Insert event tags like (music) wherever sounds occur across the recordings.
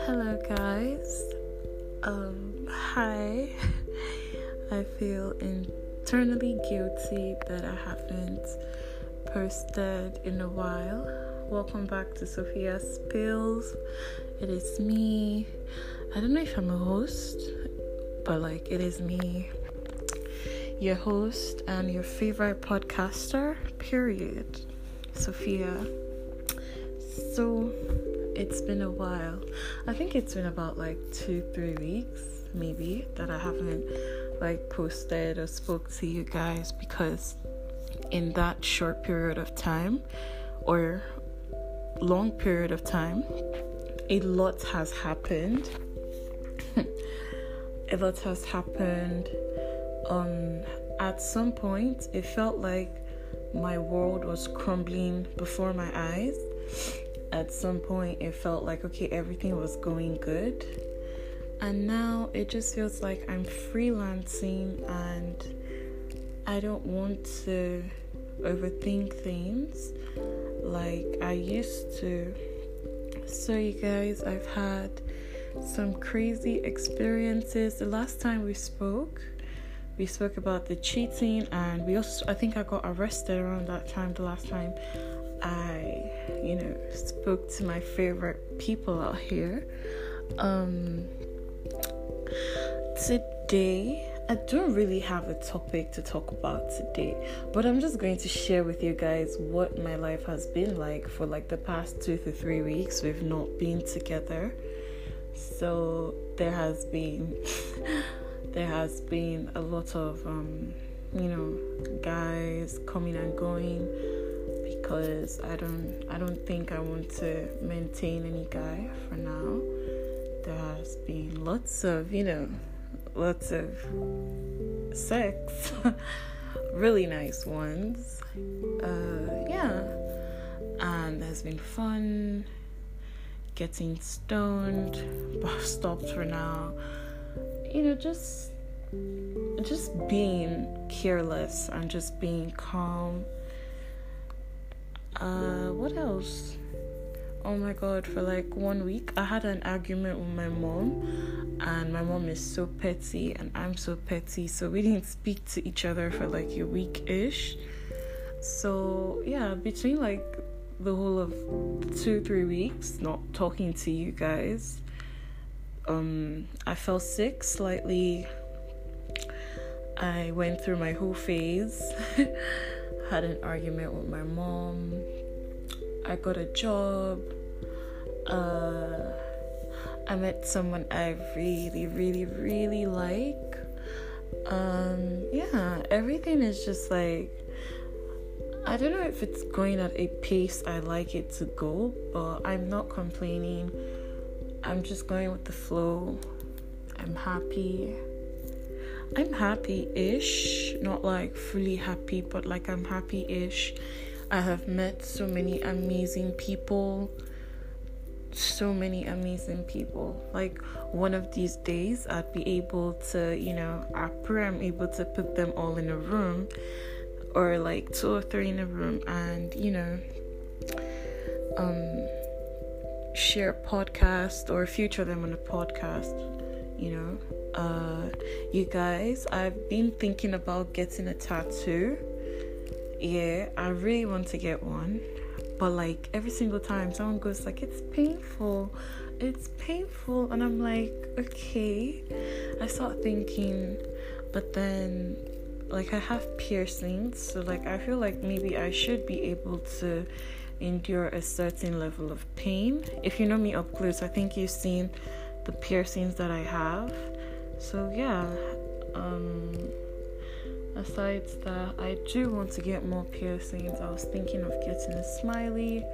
Hello, guys. Um, hi. (laughs) I feel internally guilty that I haven't posted in a while. Welcome back to Sophia Spills. It is me. I don't know if I'm a host, but like it is me, your host and your favorite podcaster, period. Sophia. So it's been a while. I think it's been about like two, three weeks, maybe, that I haven't like posted or spoke to you guys because in that short period of time or long period of time, a lot has happened. (laughs) a lot has happened. Um, at some point, it felt like my world was crumbling before my eyes. At some point, it felt like okay, everything was going good. And now it just feels like I'm freelancing and I don't want to overthink things like I used to. So, you guys, I've had some crazy experiences. The last time we spoke, we spoke about the cheating, and we also, I think I got arrested around that time, the last time I, you know, spoke to my favorite people out here. Um, today, I don't really have a topic to talk about today, but I'm just going to share with you guys what my life has been like for like the past two to three weeks. We've not been together, so there has been (laughs) there has been a lot of um, you know guys coming and going because I don't I don't think I want to maintain any guy for now. There has been lots of you know lots of sex, (laughs) really nice ones. Uh, yeah, and there's been fun, getting stoned, (laughs) but i stopped for now. You know, just just being careless and just being calm. Uh, what else? oh my god for like one week i had an argument with my mom and my mom is so petty and i'm so petty so we didn't speak to each other for like a week ish so yeah between like the whole of two three weeks not talking to you guys um i felt sick slightly i went through my whole phase (laughs) had an argument with my mom I got a job. Uh, I met someone I really, really, really like. Um, yeah, everything is just like I don't know if it's going at a pace I like it to go, but I'm not complaining. I'm just going with the flow. I'm happy. I'm happy ish, not like fully happy, but like I'm happy ish. I have met so many amazing people. So many amazing people. Like one of these days, I'd be able to, you know, I pray I'm able to put them all in a room or like two or three in a room and, you know, um, share a podcast or feature them on a podcast, you know. Uh, you guys, I've been thinking about getting a tattoo yeah, I really want to get one. But like every single time someone goes like it's painful. It's painful and I'm like, okay. I start thinking but then like I have piercings, so like I feel like maybe I should be able to endure a certain level of pain. If you know me up close, I think you've seen the piercings that I have. So yeah, um aside that i do want to get more piercings i was thinking of getting a smiley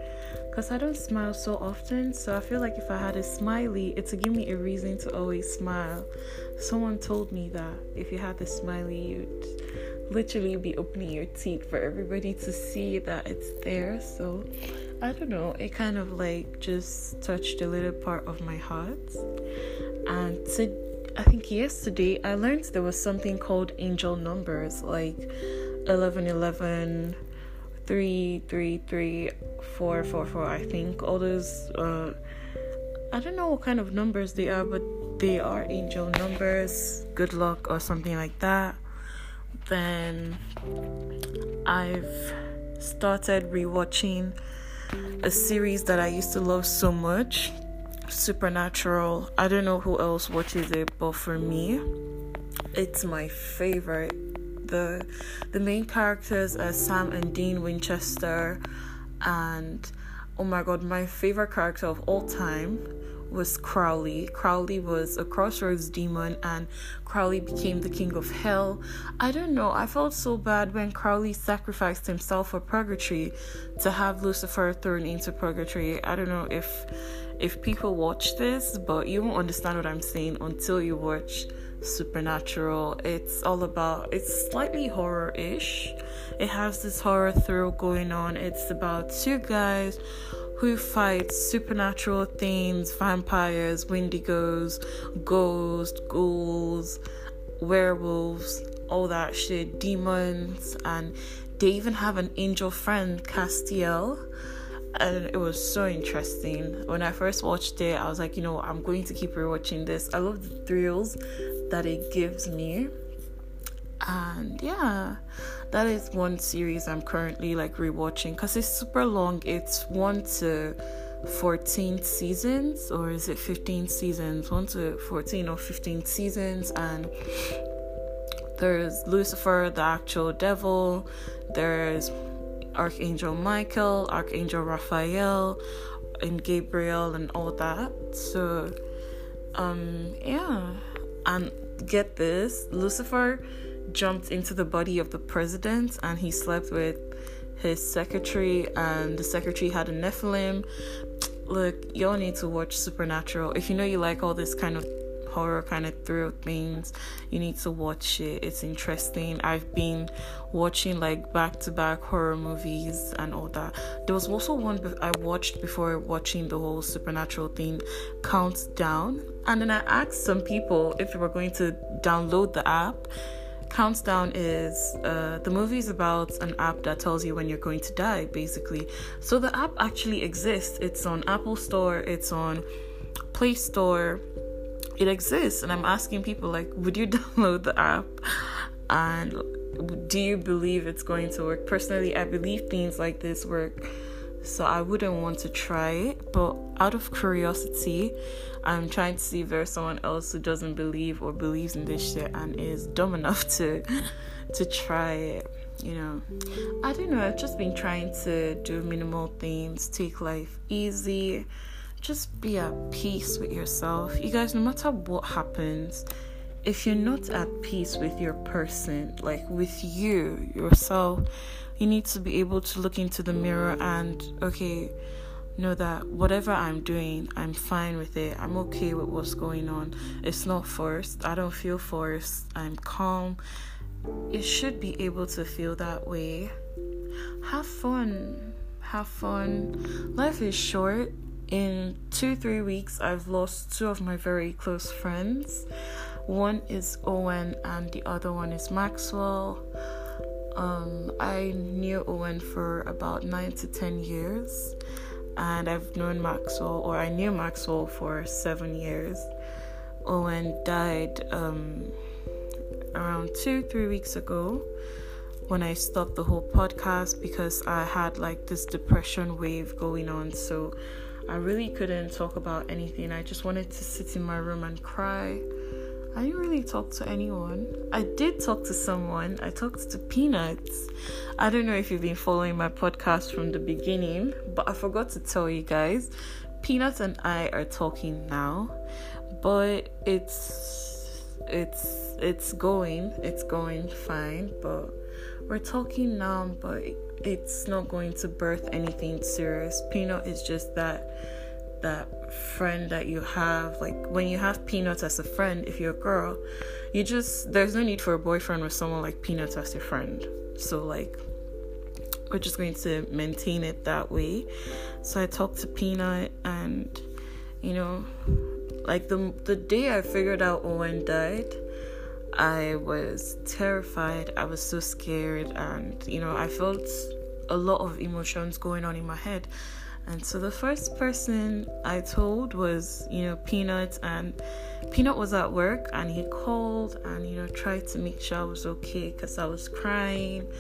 because i don't smile so often so i feel like if i had a smiley it would give me a reason to always smile someone told me that if you had a smiley you'd literally be opening your teeth for everybody to see that it's there so i don't know it kind of like just touched a little part of my heart and to I think yesterday I learned there was something called angel numbers like 1111, three three three four four four. I think all those. Uh, I don't know what kind of numbers they are, but they are angel numbers. Good luck or something like that. Then I've started rewatching a series that I used to love so much Supernatural. I don't know who else watches it, but for me, it's my favorite. The the main characters are Sam and Dean Winchester and oh my god, my favorite character of all time was Crowley. Crowley was a crossroads demon and Crowley became the king of hell. I don't know, I felt so bad when Crowley sacrificed himself for purgatory to have Lucifer thrown into purgatory. I don't know if if people watch this, but you won't understand what I'm saying until you watch Supernatural. It's all about it's slightly horror-ish. It has this horror thrill going on. It's about two guys who fights supernatural things, vampires, wendigos, ghosts, ghouls, werewolves, all that shit, demons, and they even have an angel friend, Castiel. And it was so interesting. When I first watched it, I was like, you know, I'm going to keep rewatching this. I love the thrills that it gives me. And yeah, that is one series I'm currently like rewatching because it's super long. It's one to 14 seasons, or is it 15 seasons? One to 14 or 15 seasons, and there's Lucifer, the actual devil, there's Archangel Michael, Archangel Raphael, and Gabriel, and all that. So, um, yeah, and get this Lucifer jumped into the body of the president and he slept with his secretary and the secretary had a Nephilim. Look, y'all need to watch Supernatural. If you know you like all this kind of horror kind of thrill things, you need to watch it. It's interesting. I've been watching like back to back horror movies and all that. There was also one I watched before watching the whole supernatural thing, Countdown. And then I asked some people if they were going to download the app Countdown is uh, the movie is about an app that tells you when you're going to die, basically. So the app actually exists. It's on Apple Store. It's on Play Store. It exists, and I'm asking people like, would you (laughs) download the app? And do you believe it's going to work? Personally, I believe things like this work so I wouldn't want to try it. But out of curiosity, I'm trying to see if there's someone else who doesn't believe or believes in this shit and is dumb enough to to try it. You know, I don't know. I've just been trying to do minimal things, take life easy, just be at peace with yourself. You guys, no matter what happens, if you're not at peace with your person, like with you, yourself, you need to be able to look into the mirror and, okay, know that whatever I'm doing, I'm fine with it. I'm okay with what's going on. It's not forced. I don't feel forced. I'm calm. It should be able to feel that way. Have fun. Have fun. Life is short. In two, three weeks, I've lost two of my very close friends. One is Owen, and the other one is Maxwell. Um, I knew Owen for about nine to ten years, and I've known Maxwell, or I knew Maxwell for seven years. Owen died um, around two, three weeks ago when I stopped the whole podcast because I had like this depression wave going on. So I really couldn't talk about anything. I just wanted to sit in my room and cry. I didn't really talk to anyone. I did talk to someone. I talked to Peanuts. I don't know if you've been following my podcast from the beginning, but I forgot to tell you guys. Peanuts and I are talking now, but it's it's it's going. It's going fine, but we're talking now, but it's not going to birth anything serious. Peanut is just that that friend that you have like when you have peanuts as a friend if you're a girl you just there's no need for a boyfriend with someone like peanuts as your friend. So like we're just going to maintain it that way. So i talked to peanut and you know like the the day i figured out owen died i was terrified. I was so scared and you know i felt a lot of emotions going on in my head. And so the first person I told was, you know, Peanut, and Peanut was at work and he called and, you know, tried to make sure I was okay because I was crying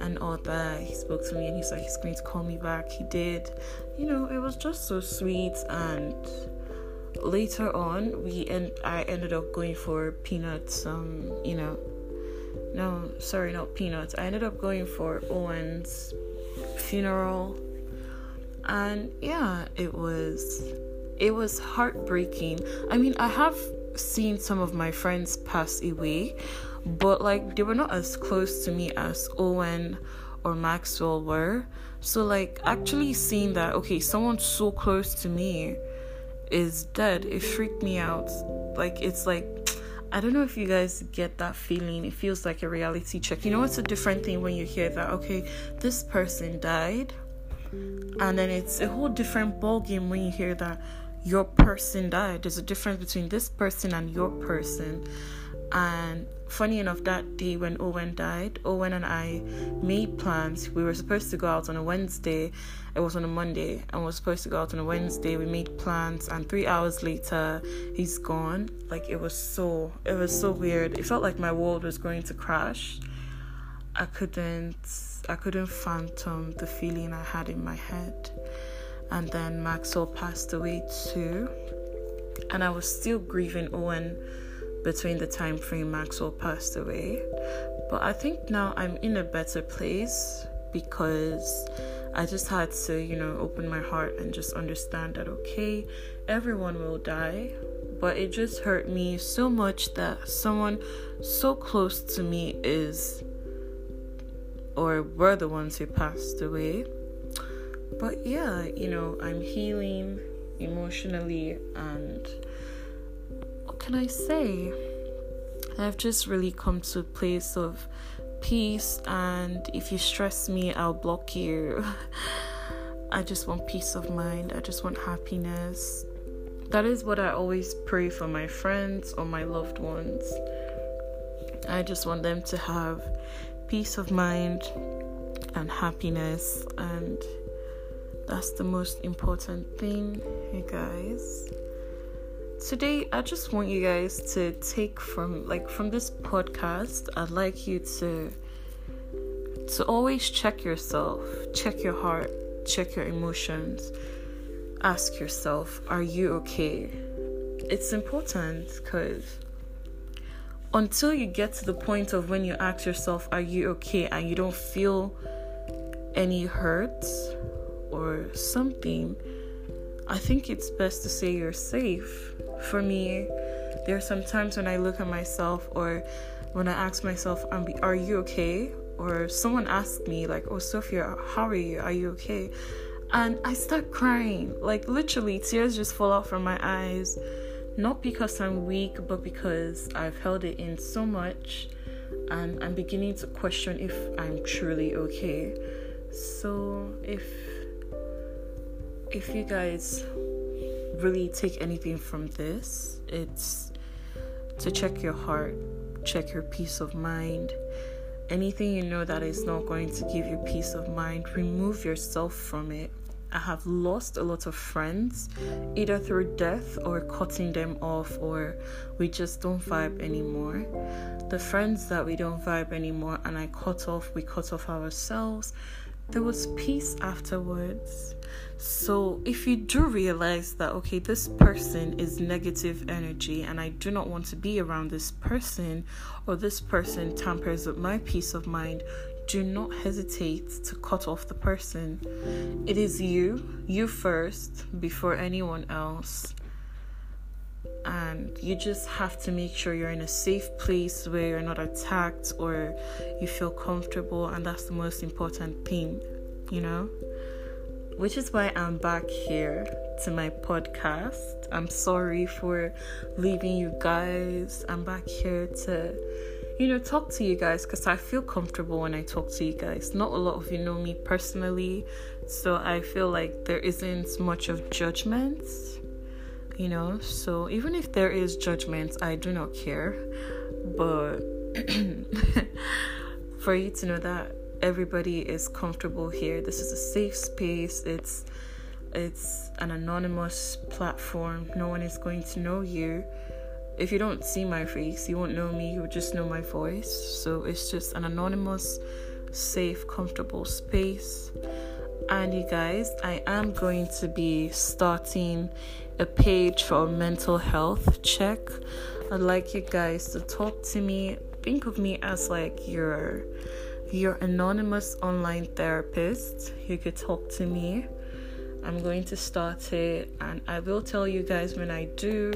and all that. He spoke to me and he's like, he's going to call me back. He did. You know, it was just so sweet. And later on, we and I ended up going for Peanuts, um, you know, no, sorry, not Peanuts. I ended up going for Owen's funeral and yeah it was it was heartbreaking i mean i have seen some of my friends pass away but like they were not as close to me as owen or maxwell were so like actually seeing that okay someone so close to me is dead it freaked me out like it's like I don't know if you guys get that feeling. It feels like a reality check. You know, it's a different thing when you hear that, okay, this person died and then it's a whole different ball game when you hear that your person died. There's a difference between this person and your person. And funny enough that day when owen died owen and i made plans. We were supposed to go out on a wednesday. It was on a monday and we were supposed to go out on a wednesday. We made plans and three hours later he's gone. Like it was so it was so weird. It felt like my world was going to crash i couldn't I couldn't phantom the feeling I had in my head. And then Maxwell passed away too. And I was still grieving Owen between the time frame Maxwell passed away. But I think now I'm in a better place because I just had to, you know, open my heart and just understand that okay, everyone will die. But it just hurt me so much that someone so close to me is or were the ones who passed away. But yeah, you know, I'm healing emotionally, and what can I say? I've just really come to a place of peace, and if you stress me, I'll block you. (laughs) I just want peace of mind, I just want happiness. That is what I always pray for my friends or my loved ones. I just want them to have peace of mind and happiness and that's the most important thing you guys. Today i just want you guys to take from like from this podcast i'd like you to to always check yourself check your heart check your emotions. Ask yourself are you okay? It's important because until you get to the point of when you ask yourself, Are you okay? and you don't feel any hurt or something, I think it's best to say you're safe. For me, there are some times when I look at myself or when I ask myself, Are you okay? Or someone asks me, like, Oh, Sophia, how are you? Are you okay? And I start crying. Like, literally, tears just fall out from my eyes not because I'm weak, but because I've held it in so much and I'm beginning to question if I'm truly okay. So if if you guys really take anything from this, it's to check your heart, check your peace of mind. Anything you know that is not going to give you peace of mind, remove yourself from it I have lost a lot of friends, either through death or cutting them off, or we just don't vibe anymore. The friends that we don't vibe anymore and I cut off, we cut off ourselves. There was peace afterwards. So, if you do realize that, okay, this person is negative energy and I do not want to be around this person, or this person tampers with my peace of mind, do not hesitate to cut off the person. It is you, you first, before anyone else. And you just have to make sure you're in a safe place where you're not attacked or you feel comfortable, and that's the most important thing, you know? Which is why I'm back here to my podcast. I'm sorry for leaving you guys. I'm back here to you know, talk to you guys because I feel comfortable when I talk to you guys. Not a lot of you know me personally, so I feel like there isn't much of judgment, you know. So even if there is judgment, I do not care. But (clears throat) for you to know that everybody is comfortable here. This is a safe space. It's it's an anonymous platform. No one is going to know you. If you don't see my face, you won't know me. You just know my voice. So it's just an anonymous, safe, comfortable space. And you guys, I am going to be starting a page for mental health check. I'd like you guys to talk to me. Think of me as like your your anonymous online therapist. You could talk to me I'm going to start it and I will tell you guys when I do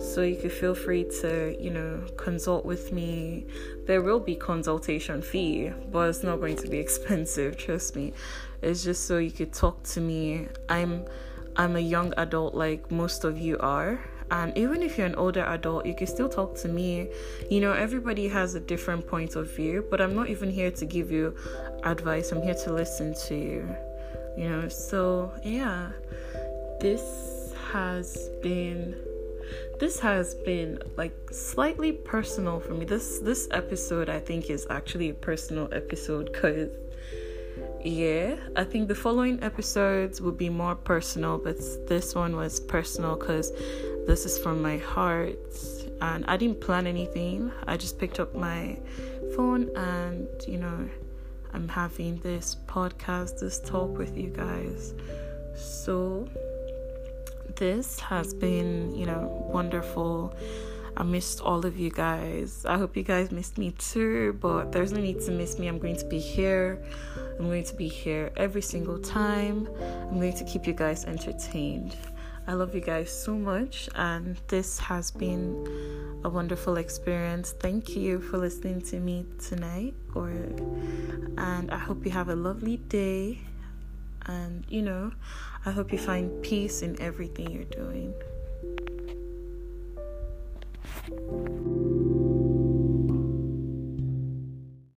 so you can feel free to, you know, consult with me. There will be consultation fee, but it's not going to be (laughs) expensive, trust me. It's just so you could talk to me. I'm I'm a young adult like most of you are. And even if you're an older adult, you can still talk to me. You know, everybody has a different point of view, but I'm not even here to give you advice. I'm here to listen to you you know so yeah. This has been this has been like slightly personal for me. This this episode i think is actually a personal episode because yeah i think the following episodes will be more personal but this one was personal because this is from my heart and i didn't plan anything. I just picked up my phone and you know I'm having this podcast, this talk with you guys. So, this has been, you know, wonderful. I missed all of you guys. I hope you guys missed me too, but there's no need to miss me. I'm going to be here. I'm going to be here every single time. I'm going to keep you guys entertained. I love you guys so much, and this has been a wonderful experience. Thank you for listening to me tonight, or and I hope you have a lovely day. And you know, I hope you find peace in everything you're doing.